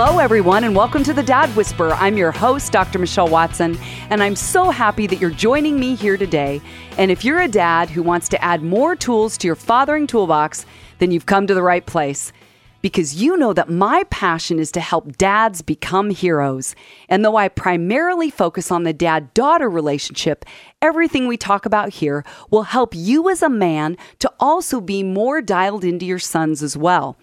Hello, everyone, and welcome to the Dad Whisperer. I'm your host, Dr. Michelle Watson, and I'm so happy that you're joining me here today. And if you're a dad who wants to add more tools to your fathering toolbox, then you've come to the right place. Because you know that my passion is to help dads become heroes. And though I primarily focus on the dad daughter relationship, everything we talk about here will help you as a man to also be more dialed into your sons as well.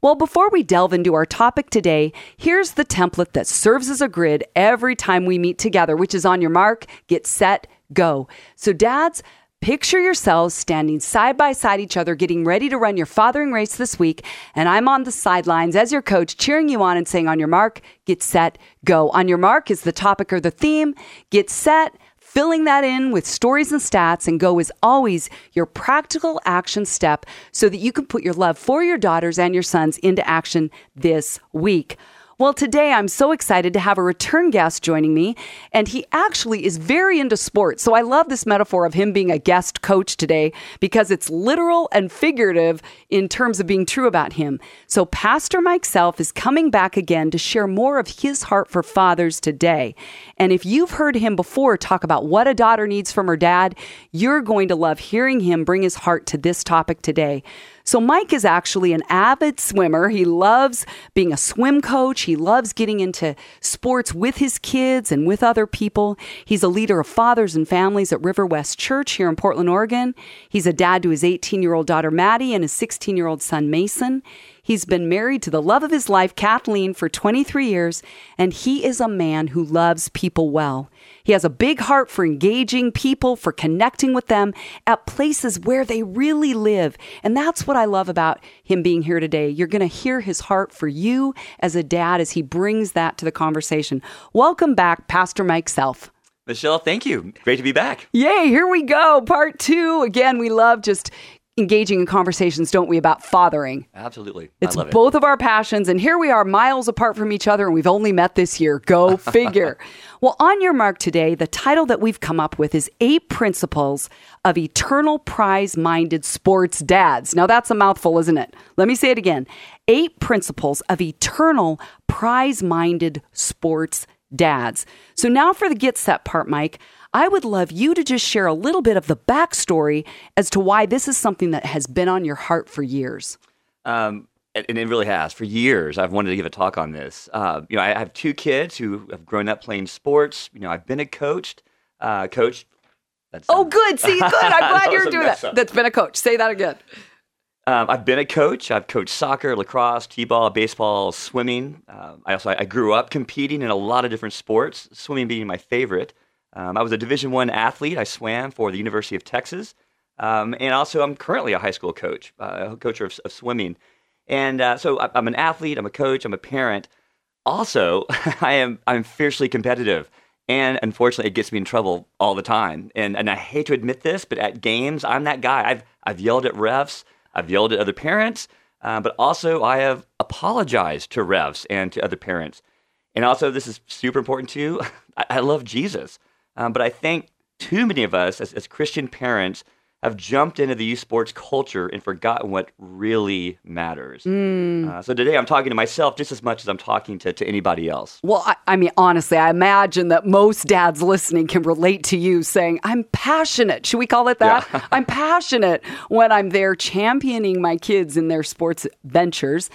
Well, before we delve into our topic today, here's the template that serves as a grid every time we meet together, which is on your mark, get set, go. So, dads, Picture yourselves standing side by side each other, getting ready to run your fathering race this week. And I'm on the sidelines as your coach, cheering you on and saying, On your mark, get set, go. On your mark is the topic or the theme. Get set, filling that in with stories and stats, and go is always your practical action step so that you can put your love for your daughters and your sons into action this week. Well, today I'm so excited to have a return guest joining me, and he actually is very into sports. So I love this metaphor of him being a guest coach today because it's literal and figurative in terms of being true about him. So Pastor Mike Self is coming back again to share more of his heart for fathers today. And if you've heard him before talk about what a daughter needs from her dad, you're going to love hearing him bring his heart to this topic today. So, Mike is actually an avid swimmer. He loves being a swim coach. He loves getting into sports with his kids and with other people. He's a leader of fathers and families at River West Church here in Portland, Oregon. He's a dad to his 18 year old daughter, Maddie, and his 16 year old son, Mason. He's been married to the love of his life, Kathleen, for 23 years, and he is a man who loves people well. He has a big heart for engaging people, for connecting with them at places where they really live. And that's what I love about him being here today. You're going to hear his heart for you as a dad as he brings that to the conversation. Welcome back, Pastor Mike Self. Michelle, thank you. Great to be back. Yay, here we go. Part two. Again, we love just engaging in conversations, don't we, about fathering? Absolutely. It's both of our passions. And here we are, miles apart from each other, and we've only met this year. Go figure. well, on your mark today, the title that we've come up with is Eight Principles of Eternal Prize Minded Sports Dads. Now, that's a mouthful, isn't it? Let me say it again Eight Principles of Eternal Prize Minded Sports Dads. So, now for the get set part, Mike. I would love you to just share a little bit of the backstory as to why this is something that has been on your heart for years. Um, and it really has. For years, I've wanted to give a talk on this. Uh, you know, I have two kids who have grown up playing sports. You know, I've been a coach. Uh, coach. That's oh, good. See, good. I'm glad you're doing that. Up. That's been a coach. Say that again. Um, I've been a coach. I've coached soccer, lacrosse, t-ball, baseball, swimming. Uh, I also I grew up competing in a lot of different sports. Swimming being my favorite. Um, I was a Division One athlete. I swam for the University of Texas, um, and also I'm currently a high school coach, uh, a coach of, of swimming. And uh, so I, I'm an athlete. I'm a coach. I'm a parent. Also, I am I'm fiercely competitive, and unfortunately, it gets me in trouble all the time. And and I hate to admit this, but at games, I'm that guy. I've I've yelled at refs. I've yelled at other parents. Uh, but also, I have apologized to refs and to other parents. And also, this is super important too. I, I love Jesus. Um, but I think too many of us, as, as Christian parents, have jumped into the youth sports culture and forgotten what really matters. Mm. Uh, so today I'm talking to myself just as much as I'm talking to, to anybody else. Well, I, I, mean, honestly, I imagine that most dads listening can relate to you saying, I'm passionate. Should we call it that? Yeah. I'm passionate when I'm there championing my kids in their sports ventures.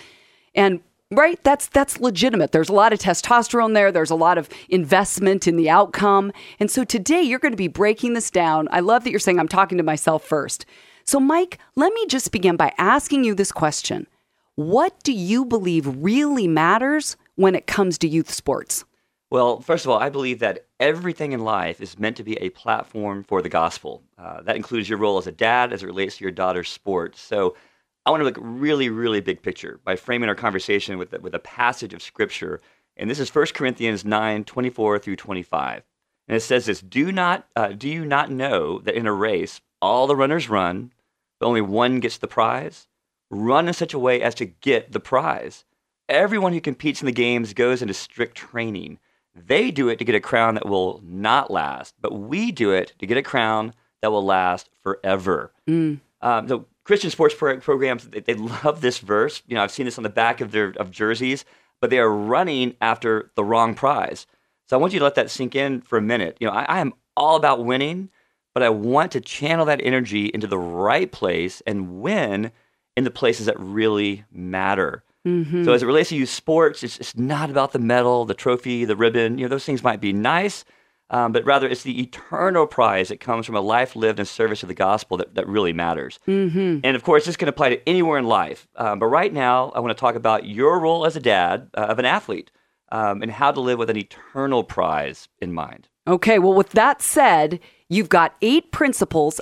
And right? That's that's legitimate. There's a lot of testosterone there. There's a lot of investment in the outcome. And so today you're going to be breaking this down. I love that you're saying i'm talking to myself first. So mike let me just begin by asking you this question. What do you believe really matters when it comes to youth sports? Well first of all i believe that everything in life is meant to be a platform for the gospel. Uh, that includes your role as a dad as it relates to your daughter's sports. So I want to look really, really big picture by framing our conversation with, with a passage of scripture. And this is 1 Corinthians 9, 24 through 25. And it says this, do not, uh, do you not know that in a race, all the runners run, but only one gets the prize? Run in such a way as to get the prize. Everyone who competes in the games goes into strict training. They do it to get a crown that will not last, but we do it to get a crown that will last forever. Mm. Um, so Christian sports pro- programs they, they, love this verse. You know, I've seen this on the back of their of jerseys. but they are running after the wrong prize. So I want you to let that sink in for a minute. You know, I, I am all about winning, but I want to channel that energy into the right place and win in the places that really matter. Mm-hmm. So as it relates to youth sports, it's, it's not about the medal, the trophy, the ribbon. You know, those things might be nice, um, but rather it's the eternal prize that comes from a life lived in service of the gospel that, that really matters. Mm-hmm. And of course, this can apply to anywhere in life. Um, but right now, I want to talk about your role as a dad uh, of an athlete um, and how to live with an eternal prize in mind. Okay, well, with that said, you've got eight principles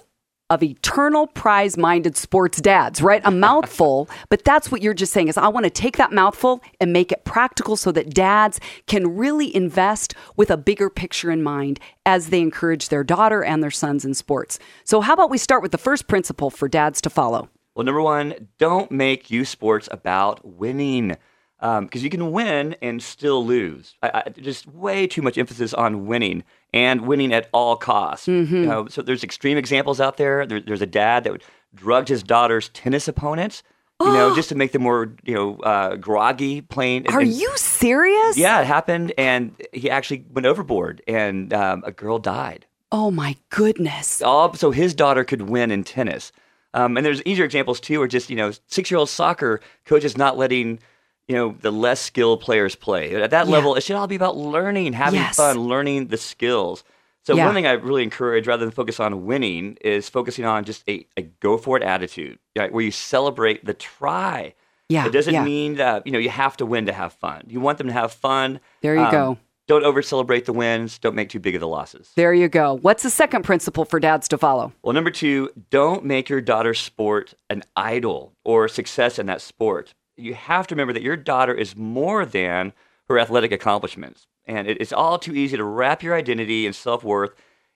of eternal prize minded sports dads, right? A mouthful, but that's what you're just saying is I want to take that mouthful and make it practical so that dads can really invest with a bigger picture in mind as they encourage their daughter and their sons in sports. So how about we start with the first principle for dads to follow? Well, number one, don't make youth sports about winning because um, you can win and still lose. I, I, just way too much emphasis on winning and winning at all costs. Mm-hmm. You know, so there's extreme examples out there. there. There's a dad that drugged his daughter's tennis opponents. You know, just to make them more, you know, uh, groggy playing. Are and, you serious? Yeah, it happened, and he actually went overboard, and um, a girl died. Oh my goodness! All so his daughter could win in tennis. Um, and there's easier examples too, where just you know, six-year-old soccer coaches not letting you know the less skilled players play at that Yeah. level it should all be about learning having Yes. fun learning the skills so Yeah. one thing i really encourage rather than focus on winning is focusing on just a, a go for it attitude right, where you celebrate the try Yeah, it doesn't yeah. mean that you know you have to win to have fun you want them to have fun There you Um, go. don't over celebrate the wins don't make too big of the losses There you go. What's the second principle for dads to follow? well, number two, don't make your daughter's sport an idol or success in that sport. You have to remember that your daughter is more than her athletic accomplishments. And it- it's all too easy to wrap your identity and self worth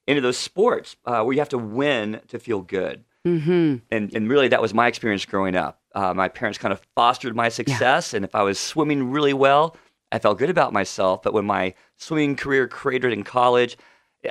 into those sports uh, where you have to win to feel good. Mm-hmm. And, and really, that was my experience growing up. Uh, my parents kind of fostered my success. And if I was swimming really well, I felt good about myself. But when my swimming career cratered in college,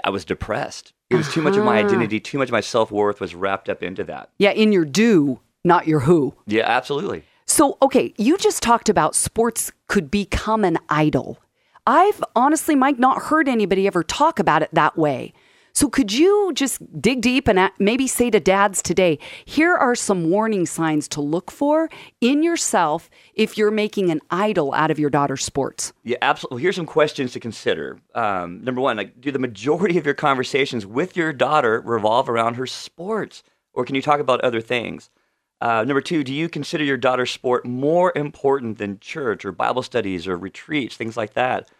I was depressed. It was too much of my Uh-huh. identity, too much of my self worth was wrapped up into that. Yeah, in your do, not your who. Yeah, absolutely. So, okay, you just talked about sports could become an idol. I've honestly, Mike, not heard anybody ever talk about it that way. So, could you just dig deep and maybe say to dads today, here are some warning signs to look for in yourself if you're making an idol out of your daughter's sports? Yeah, absolutely. Here's some questions to consider. Um, number one, like, do the majority of your conversations with your daughter revolve around her sports, or can you talk about other things? Uh, number two, do you consider your daughter's sport more important than church or Bible studies or retreats, things like that?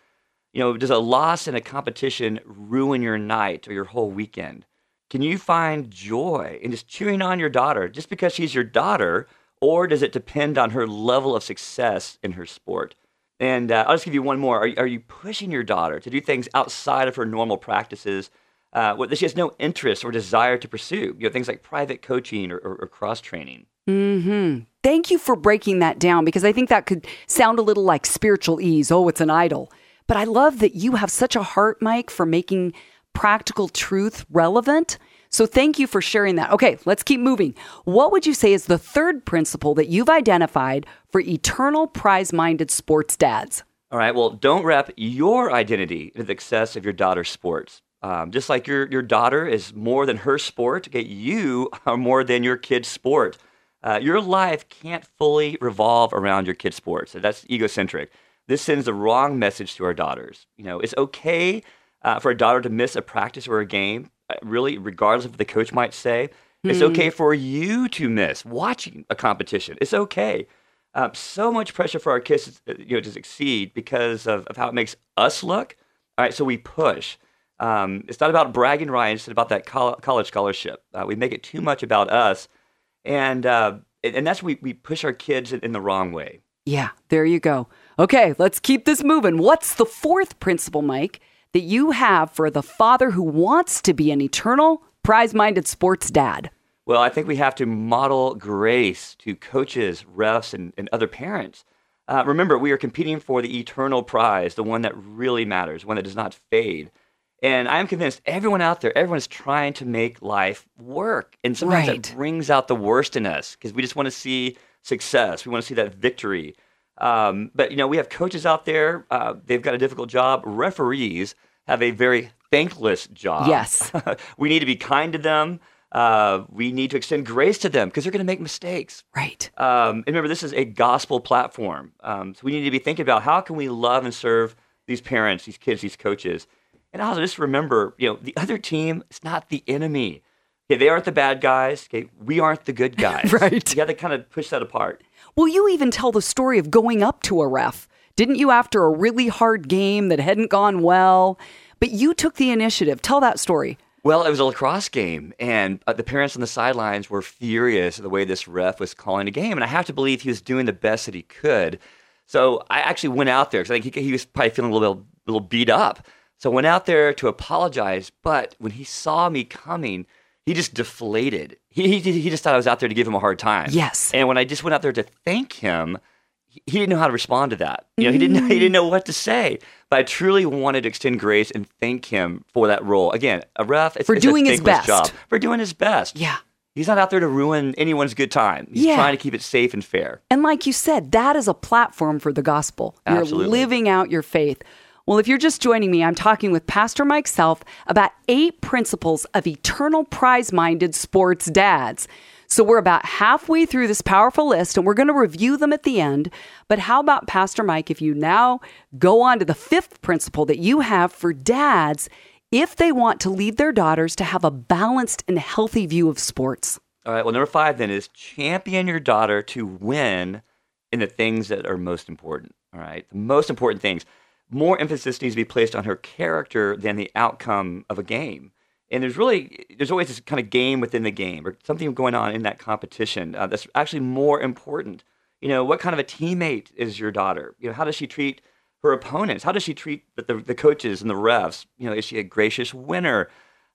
You know, does a loss in a competition ruin your night or your whole weekend? Can you find joy in just cheering on your daughter just because she's your daughter, or does it depend on her level of success in her sport? And uh, I'll just give you one more. Are, are you pushing your daughter to do things outside of her normal practices uh, what- she has no interest or desire to pursue? You know, things like private coaching or, or, or cross training. hmm Thank you for breaking that down because I think that could sound a little like spiritualese. Oh, it's an idol. But I love that you have such a heart, Mike, for making practical truth relevant. So thank you for sharing that. Okay, let's keep moving. What would you say is the third principle that you've identified for eternal prize minded sports dads? All right. Well, don't wrap your identity into the success of your daughter's sports. Um, just like your your daughter is more than her sport, okay, you are more than your kid's sport. Uh, your life can't fully revolve around your kid's sport. So that's egocentric. This sends the wrong message to our daughters. You know, it's okay uh, for a daughter to miss a practice or a game, uh, really, regardless of what the coach might say. It's okay for you to miss watching a competition. It's okay. Um, so much pressure for our kids, uh, you know, to succeed because of, of how it makes us look. All right, so we push. Um, it's not about bragging rights; it's about that col- college scholarship. Uh, we make it too much about us, and uh, and that's we we push our kids in, in the wrong way. Yeah, there you go. Okay, let's keep this moving. What's the fourth principle, Mike, that you have for the father who wants to be an eternal prize minded sports dad? Well, I think we have to model grace to coaches, refs, and, and other parents. Uh, remember, we are competing for the eternal prize, the one that really matters, one that does not fade. And I'm convinced everyone out there, everyone is trying to make life work. And sometimes Right. that brings out the worst in us because we just want to see success. We want to see that victory. Um, but you know, we have coaches out there; uh, they've got a difficult job. Referees have a very thankless job. Yes. we need to be kind to them. Uh, we need to extend grace to them because they're going to make mistakes. Right. Um, and remember, this is a gospel platform, um, so we need to be thinking about how can we love and serve these parents, these kids, these coaches, and also just remember, you know, the other team is not the enemy. Okay, they aren't the bad guys. Okay, we aren't the good guys. Right. You got to kind of push that apart. Well, you even tell the story of going up to a ref. Didn't you after a really hard game that hadn't gone well? But you took the initiative. Tell that story. Well, it was a lacrosse game, and uh, the parents on the sidelines were furious at the way this ref was calling the game. And I have to believe he was doing the best that he could. So I actually went out there because I think he, he, was probably feeling a little, little beat up. So I went out there to apologize. But when he saw me coming, he just deflated. He, he, he just thought I was out there to give him a hard time. Yes. And when I just went out there to thank him, he, didn't know how to respond to that. You know, he didn't he mm. didn't know what to say. But I truly wanted to extend grace and thank him for that role. Again, a ref it's, For it's doing his best. job. For doing his best. Yeah. He's not out there to ruin anyone's good time. He's Yeah. trying to keep it safe and fair. And like you said, that is a platform for the gospel. You're Absolutely. living out your faith. Well, if you're just joining me, I'm talking with Pastor Mike Self about eight principles of eternal prize minded sports dads. So we're about halfway through this powerful list and we're going to review them at the end. But how about Pastor Mike if you now go on to the fifth principle that you have for dads if they want to lead their daughters to have a balanced and healthy view of sports? All right. Well, number five then is champion your daughter to win in the things that are most important. All right. The most important things. More emphasis needs to be placed on her character than the outcome of a game. And there's really, there's always this kind of game within the game or something going on in that competition uh, that's actually more important. You know, what kind of a teammate is your daughter? You know, how does she treat her opponents? How does she treat the, the, the coaches and the refs? You know, is she a gracious winner?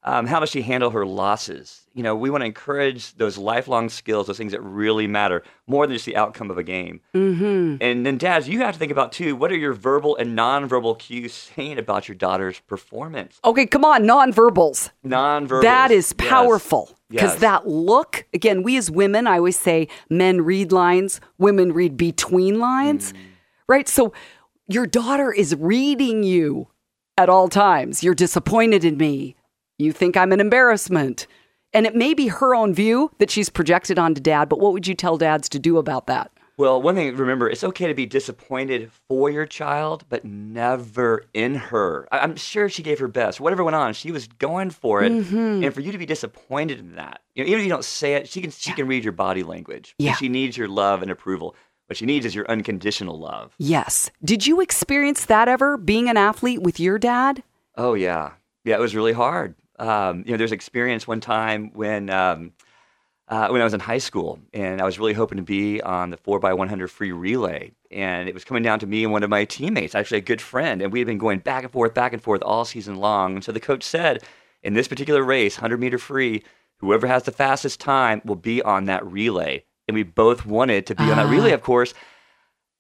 Um, how does she handle her losses? You know, we want to encourage those lifelong skills, those things that really matter, more than just the outcome of a game. Mm-hmm. And then, dads, you have to think about too. What are your verbal and nonverbal cues saying about your daughter's performance? Okay, come on, nonverbals. Nonverbals. That is powerful because Yes. that look, again, we as women, I always say men read lines, women read between lines, right? So your daughter is reading you at all times. You're disappointed in me. You think I'm an embarrassment. And it may be her own view that she's projected onto dad, but what would you tell dads to do about that? Well, one thing, remember, it's okay to be disappointed for your child, but never in her. I- I'm sure she gave her best. Whatever went on, she was going for it. Mm-hmm. And for you to be disappointed in that, you know, even if you don't say it, she can she can read your body language. Yeah. She needs your love and approval. What she needs is your unconditional love. Yes. Did you experience that ever being an athlete with your dad? Oh yeah, yeah. It was really hard. Um, you know, there's experience one time when um, uh, when I was in high school, and I was really hoping to be on the four x one hundred free relay, and it was coming down to me and one of my teammates, actually a good friend, and we had been going back and forth, back and forth all season long. And so the coach said, in this particular race, hundred meter free, whoever has the fastest time will be on that relay. And we both wanted to be on that relay, of course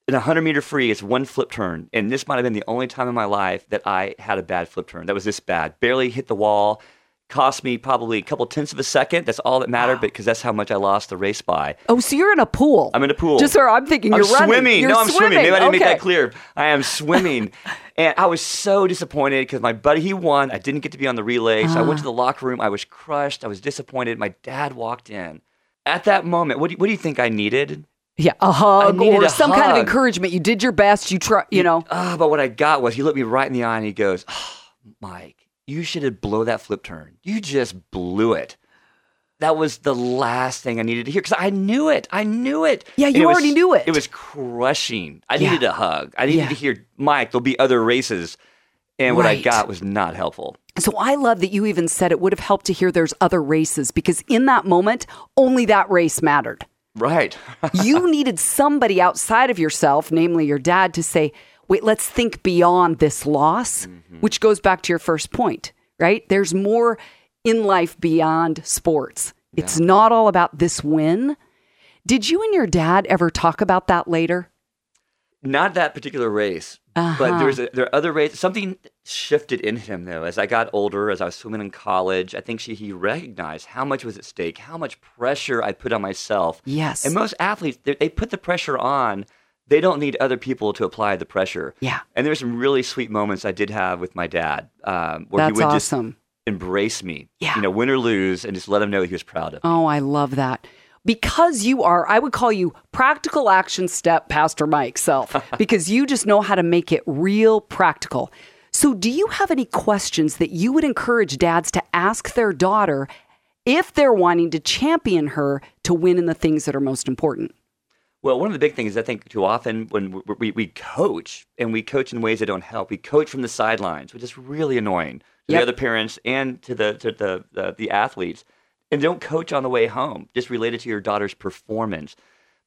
in a 100 meter free, it's one flip turn. And this might have been the only time in my life that I had a bad flip turn. That was this bad. Barely hit the wall. Cost me probably a couple tenths of a second. That's all that mattered because that's how much I lost the race by. Oh, so you're in a pool. I'm in a pool. Just so I'm thinking I'm you're running. swimming. You're no, I'm swimming. Maybe I didn't make that clear. I am swimming. and I was so disappointed because my buddy, he won. I didn't get to be on the relay. So I Ah. went to the locker room. I was crushed. I was disappointed. My dad walked in. At that moment, what do you, what do you think I needed? Yeah, a hug or a some kind of encouragement. You did your best. You try. You know. Ah, but what I got was he looked me right in the eye and he goes, oh, Mike, you should have blow that flip turn. You just blew it. That was the last thing I needed to hear because I knew it. I knew it. Yeah, you was- already knew it. It was crushing. I Yeah. needed a hug. I needed Yeah. to hear, Mike, there'll be other races. And what I got was not helpful. So I love that you even said it would have helped to hear there's other races because in that moment, only that race mattered. Right. you needed somebody outside of yourself, namely your dad, to say, wait, let's think beyond this loss, Mm-hmm. which goes back to your first point, right? There's more in life beyond sports. It's not all about this win. Did you and your dad ever talk about that later? Not that particular race, Uh-huh. but there was a, there are other races. Something shifted in him though as I got older, as I was swimming in college. I think she, he recognized how much was at stake, how much pressure I put on myself. Yes. And most athletes, they, they put the pressure on they don't need other people to apply the pressure. Yeah. And there's some really sweet moments I did have with my dad um, where That's he would awesome. just embrace me, Yeah. you know, win or lose, and just let him know he was proud of me. Oh, I love that. Because you are, I would call you practical action step Pastor Mike Self, because you just know how to make it real practical. So, do you have any questions that you would encourage dads to ask their daughter if they're wanting to champion her to win in the things that are most important? Well, one of the big things I think too often when we, we, we coach and we coach in ways that don't help, we coach from the sidelines, which is really annoying to Yep. the other parents and to the to the, the the athletes, and don't coach on the way home, just related to your daughter's performance.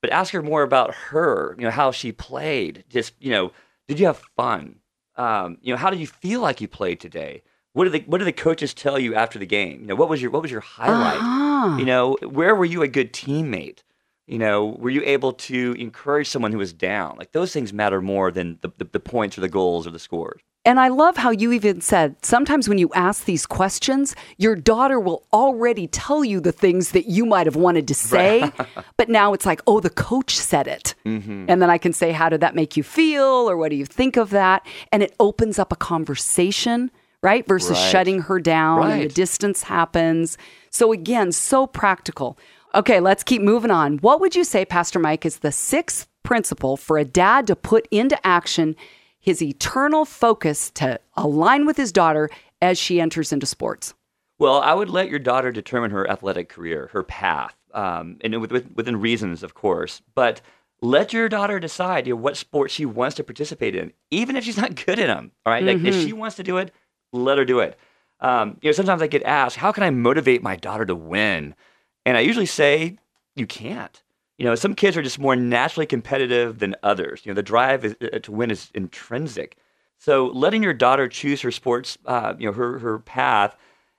But ask her more about her, you know, how she played. Just you know, did you have fun? Um, you know, how did you feel like you played today? What did the what did the coaches tell you after the game? You know, what was your what was your highlight? Ah. You know, where were you a good teammate? You know, were you able to encourage someone who was down? Like those things matter more than the, the, the points or the goals or the scores. And I love how you even said sometimes when you ask these questions, your daughter will already tell you the things that you might have wanted to say. but now it's like, oh, the coach said it. Mm-hmm. And then I can say, how did that make you feel? Or what do you think of that? And it opens up a conversation, right? Versus Right. shutting her down and the distance happens. So again, so practical. Okay, let's keep moving on. What would you say, Pastor Mike, is the sixth principle for a dad to put into action his eternal focus to align with his daughter as she enters into sports? Well, I would let your daughter determine her athletic career, her path, um, and with, with, within reasons, of course. But let your daughter decide you know, what sport she wants to participate in, even if she's not good at them. All right? like if she wants to do it, let her do it. Um, you know, sometimes I get asked, "How can I motivate my daughter to win?" And I usually say, "You can't." You know, some kids are just more naturally competitive than others. You know, the drive is, uh, to win is intrinsic. So letting your daughter choose her sports, uh, you know, her her path,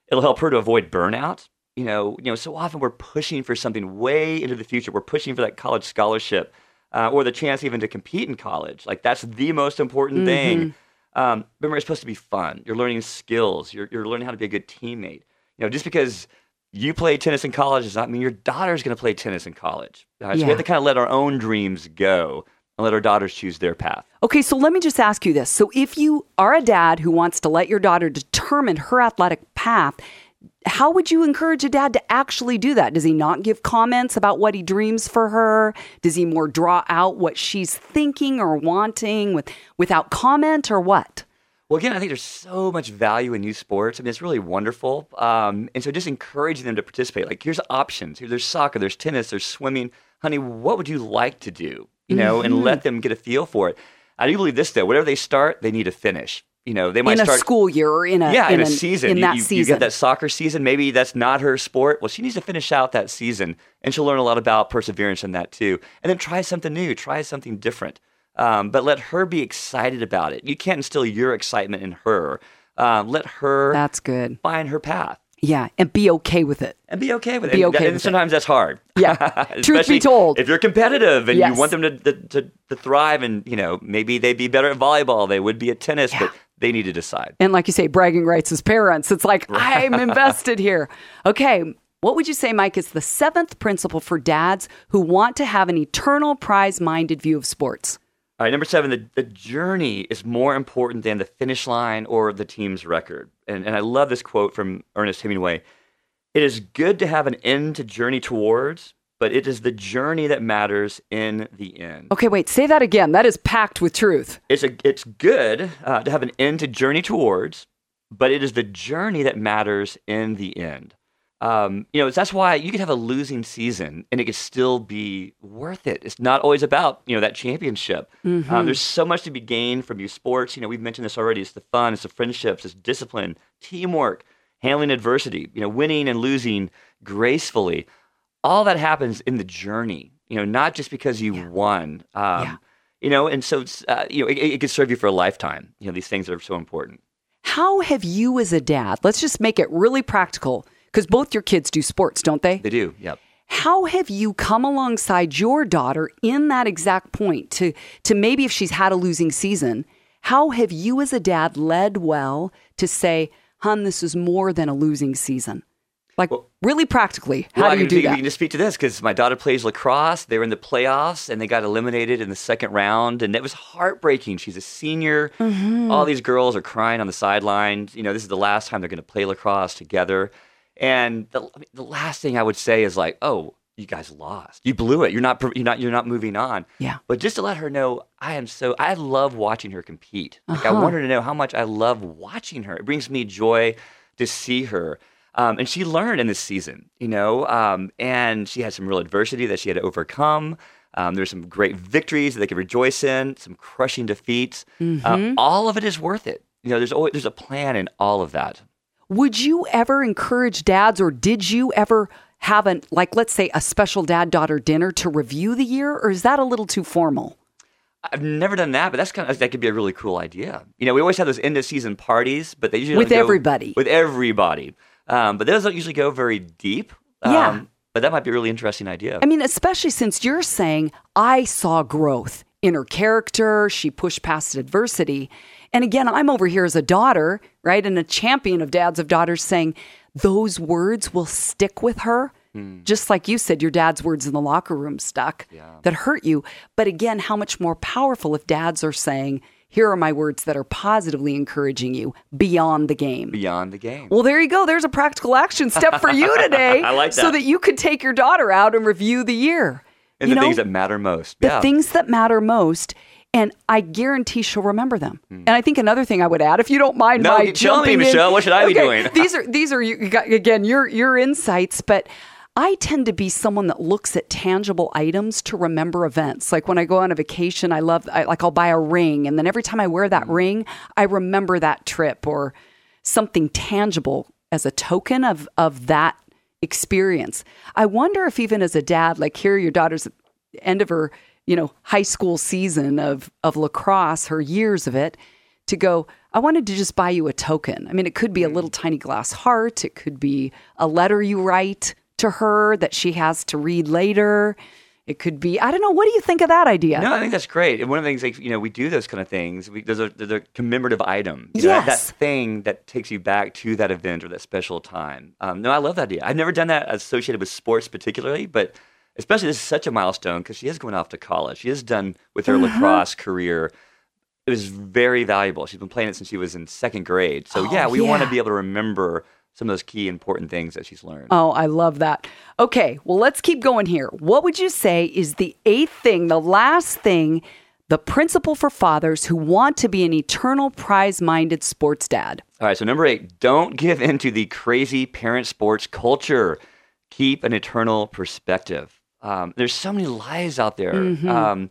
it'll help her to avoid burnout. You know, you know, so often we're pushing for something way into the future. We're pushing for that college scholarship uh, or the chance even to compete in college. Like that's the most important thing. Um, remember, it's supposed to be fun. You're learning skills. You're you're learning how to be a good teammate. You know, just because you play tennis in college does not mean your daughter's going to play tennis in college. Uh, so we have to kind of let our own dreams go and let our daughters choose their path. Okay, so let me just ask you this. So, if you are a dad who wants to let your daughter determine her athletic path, how would you encourage a dad to actually do that? Does he not give comments about what he dreams for her? Does he more draw out what she's thinking or wanting with without comment or what? Well, again, I think there's so much value in youth sports. I mean, it's really wonderful. Um, and so just encouraging them to participate. Like, here's options. Here, there's soccer, there's tennis, there's swimming. Honey, what would you like to do? You know, Mm-hmm. and let them get a feel for it. I do believe this, though. Whatever they start, they need to finish. You know, they might in a start school year or in a yeah, in, a an- season. in you, that you, season. you get that soccer season. Maybe that's not her sport. Well, she needs to finish out that season, and she'll learn a lot about perseverance in that too. And then try something new, try something different. Um, but let her be excited about it. You can't instill your excitement in her. Um, let her That's good. find her path Yeah, and be okay with it. and be okay with Be it. okay and it. sometimes that's hard. Yeah. Truth be told. if you're competitive and Yes. you want them to, to, to, thrive, and you know maybe they'd be better at volleyball, they would be at tennis, but they need to decide. And like you say, bragging rights as parents. It's like, I'm invested here. Okay. What would you say, Mike, is the seventh principle for dads who want to have an eternal prize minded view of sports? All right, number seven, the, the journey is more important than the finish line or the team's record. And, and I love this quote from Ernest Hemingway It is good to have an end to journey towards, but it is the journey that matters in the end. Okay, wait, say that again. That is packed with truth. It's, a, it's good uh, to have an end to journey towards, but it is the journey that matters in the end. Um, you know, that's why you could have a losing season and it could still be worth it. It's not always about you know that championship. Um, there's so much to be gained from youth sports. You know, we've mentioned this already. It's the fun, it's the friendships, it's discipline, teamwork, handling adversity. You know, winning and losing gracefully. All that happens in the journey. You know, not just because you won. Um, Yeah. You know, and so it's, uh, you know, it, it could serve you for a lifetime. You know, these things that are so important. How have you, as a dad, let's just make it really practical, because both your kids do sports, don't they? They do. Yep. How have you come alongside your daughter in that exact point to to maybe if she's had a losing season, how have you as a dad led well to say, "Hun, this is more than a losing season." Like really practically, how well, do you I do can, that? We can just speak to this because my daughter plays lacrosse. They were in the playoffs and they got eliminated in the second round, and it was heartbreaking. She's a senior. Mm-hmm. All these girls are crying on the sidelines. You know, this is the last time they're going to play lacrosse together. And the, the last thing I would say is like, "Oh, you guys lost. You blew it. You're not. You're not. You're not moving on." Yeah. But just to let her know, I am so. I love watching her compete. Like I Uh-huh. want her to know how much I love watching her. It brings me joy to see her. Um, and she learned in this season, you know, um, and she had some real adversity that she had to overcome. Um, there's some great victories that they could rejoice in, some crushing defeats. Uh, all of it is worth it. You know, there's always there's a plan in all of that. Would you ever encourage dads, or did you ever have an like, let's say, a special dad daughter dinner to review the year, or is that a little too formal? I've never done that, but that's kind of that could be a really cool idea. You know, we always have those end of season parties, but they usually With don't go- everybody. With everybody, um, but those don't usually go very deep. Um, Yeah. but that might be a really interesting idea. I mean, especially since you're saying I saw growth in her character, she pushed past adversity. And again, I'm over here as a daughter, right? And a champion of dads of daughters saying those words will stick with her. Hmm. Just like you said, your dad's words in the locker room stuck that hurt you. But again, how much more powerful if dads are saying, here are my words that are positively encouraging you beyond the game. Beyond the game. Well, there you go. There's a practical action step for you today. I like So that. that you could take your daughter out and review the year. and you the know, things that matter most. the yeah. things that matter most. And I guarantee she'll remember them. And I think another thing I would add, if you don't mind, Hmm. No, my tell me, jumping in- Michelle, what should I be Okay, doing? these are these are you again your your insights, but. I tend to be someone that looks at tangible items to remember events. Like when I go on a vacation, I love, I, like I'll buy a ring, and then every time I wear that Mm. ring, I remember that trip or something tangible as a token of of that experience. I wonder if even as a dad, like here, your daughter's end of her, you know, high school season of of lacrosse, her years of it, to go. I wanted to just buy you a token. I mean, it could be a little tiny glass heart. It could be a letter you write to her that she has to read later. It could be, I don't know. What do you think of that idea? No, I think that's great. And one of the things, like you know, we do those kind of things. We, there's a there's a commemorative item. You know, that- Yes. that thing that takes you back to that event or that special time. Um, no, I love that idea. I've never done that associated with sports particularly, but especially this is such a milestone because she is going off to college. She is done with her Uh-huh. lacrosse career. It was very valuable. She's been playing it since she was in second grade. So Oh, yeah, we want to be able to remember some of those key important things that she's learned. Oh, I love that. Okay, well, let's keep going here. What would you say is the eighth thing, the last thing, the principle for fathers who want to be an eternal prize minded sports dad? All right, so number eight, don't give in to the crazy parent sports culture. Keep an eternal perspective. Um, there's so many lies out there. Mm-hmm. Um,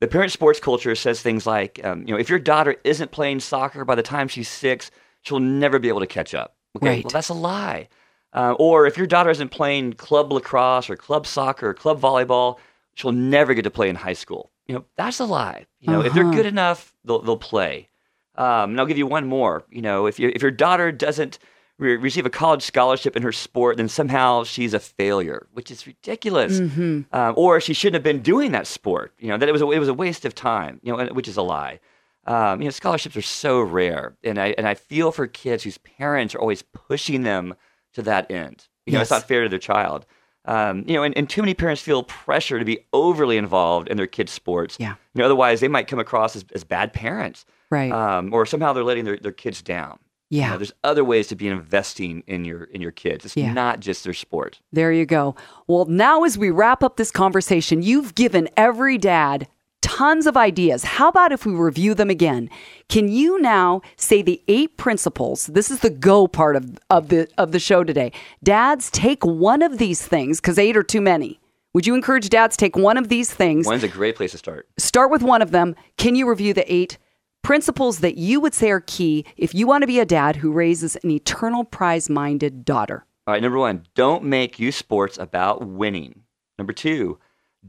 the parent sports culture says things like, um, you know, if your daughter isn't playing soccer by the time she's six, she'll never be able to catch up. Okay, Right. well, that's a lie. Uh, or if your daughter isn't playing club lacrosse or club soccer or club volleyball, she'll never get to play in high school. You know, that's a lie. You know, if they're Uh-huh. good enough, they'll, they'll play. Um, and I'll give you one more. You know, if, you if your daughter doesn't re- receive a college scholarship in her sport, then somehow she's a failure, which is ridiculous. Mm-hmm. Um, or she shouldn't have been doing that sport. You know, that it was a, it was a waste of time. You know, which is a lie. Um, you know, scholarships are so rare, and I and I feel for kids whose parents are always pushing them to that end. You know, it's not fair to their child. Um, you know, and, and too many parents feel pressure to be overly involved in their kids' sports. Yeah. You know, otherwise they might come across as, as bad parents. Right. Um, or somehow they're letting their, their kids down. You yeah. know, there's other ways to be investing in your in your kids. It's Yeah. not just their sport. There you go. Well, now as we wrap up this conversation, you've given every dad tons of ideas. How about if we review them again? Can you now say the eight principles? This is the go part of, of the of the show today. Dads, take one of these things because eight are too many. Would you encourage dads take one of these things? One's a great place to start. Start with one of them. Can you review the eight principles that you would say are key if you want to be a dad who raises an eternal prize minded daughter? All right, number one, don't make youth sports about winning. Number two,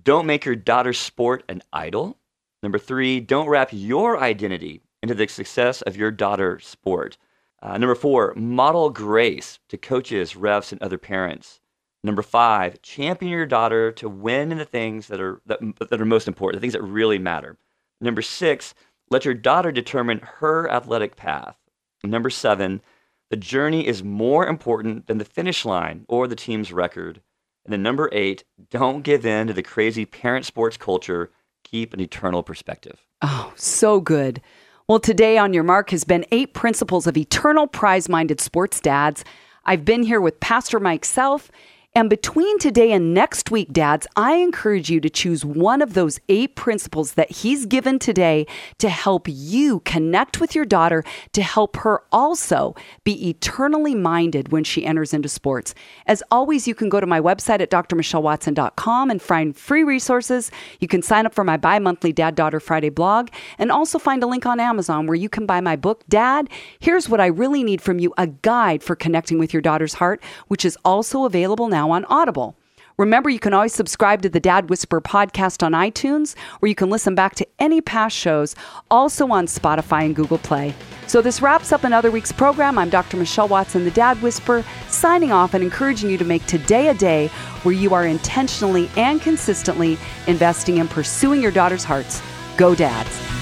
don't make your daughter's sport an idol. Number three, don't wrap your identity into the success of your daughter's sport. Uh, number four, model grace to coaches, refs, and other parents. Number five, champion your daughter to win in the things that are that, that are most important, the things that really matter. Number six, let your daughter determine her athletic path. Number seven, The journey is more important than the finish line or the team's record. And then number eight, don't give in to the crazy parent sports culture. Keep an eternal perspective. Oh, so good. Well, today on Your Mark has been eight principles of eternal prize minded sports dads. I've been here with Pastor Mike Self and between today and next week, dads, I encourage you to choose one of those eight principles that he's given today to help you connect with your daughter, to help her also be eternally minded when she enters into sports. As always, you can go to my website at drmichellewatson.com and find free resources. You can sign up for my bi monthly Dad Daughter Friday blog and also find a link on Amazon where you can buy my book, Dad, Here's What I Really Need From You, a guide for connecting with your daughter's heart, which is also available now now on Audible. Remember, you can always subscribe to the Dad Whisperer podcast on iTunes, where you can listen back to any past shows, also on Spotify and Google Play. So, this wraps up another week's program. I'm Dr. Michelle Watson, the Dad Whisperer, signing off and encouraging you to make today a day where you are intentionally and consistently investing in pursuing your daughter's hearts. Go, Dads.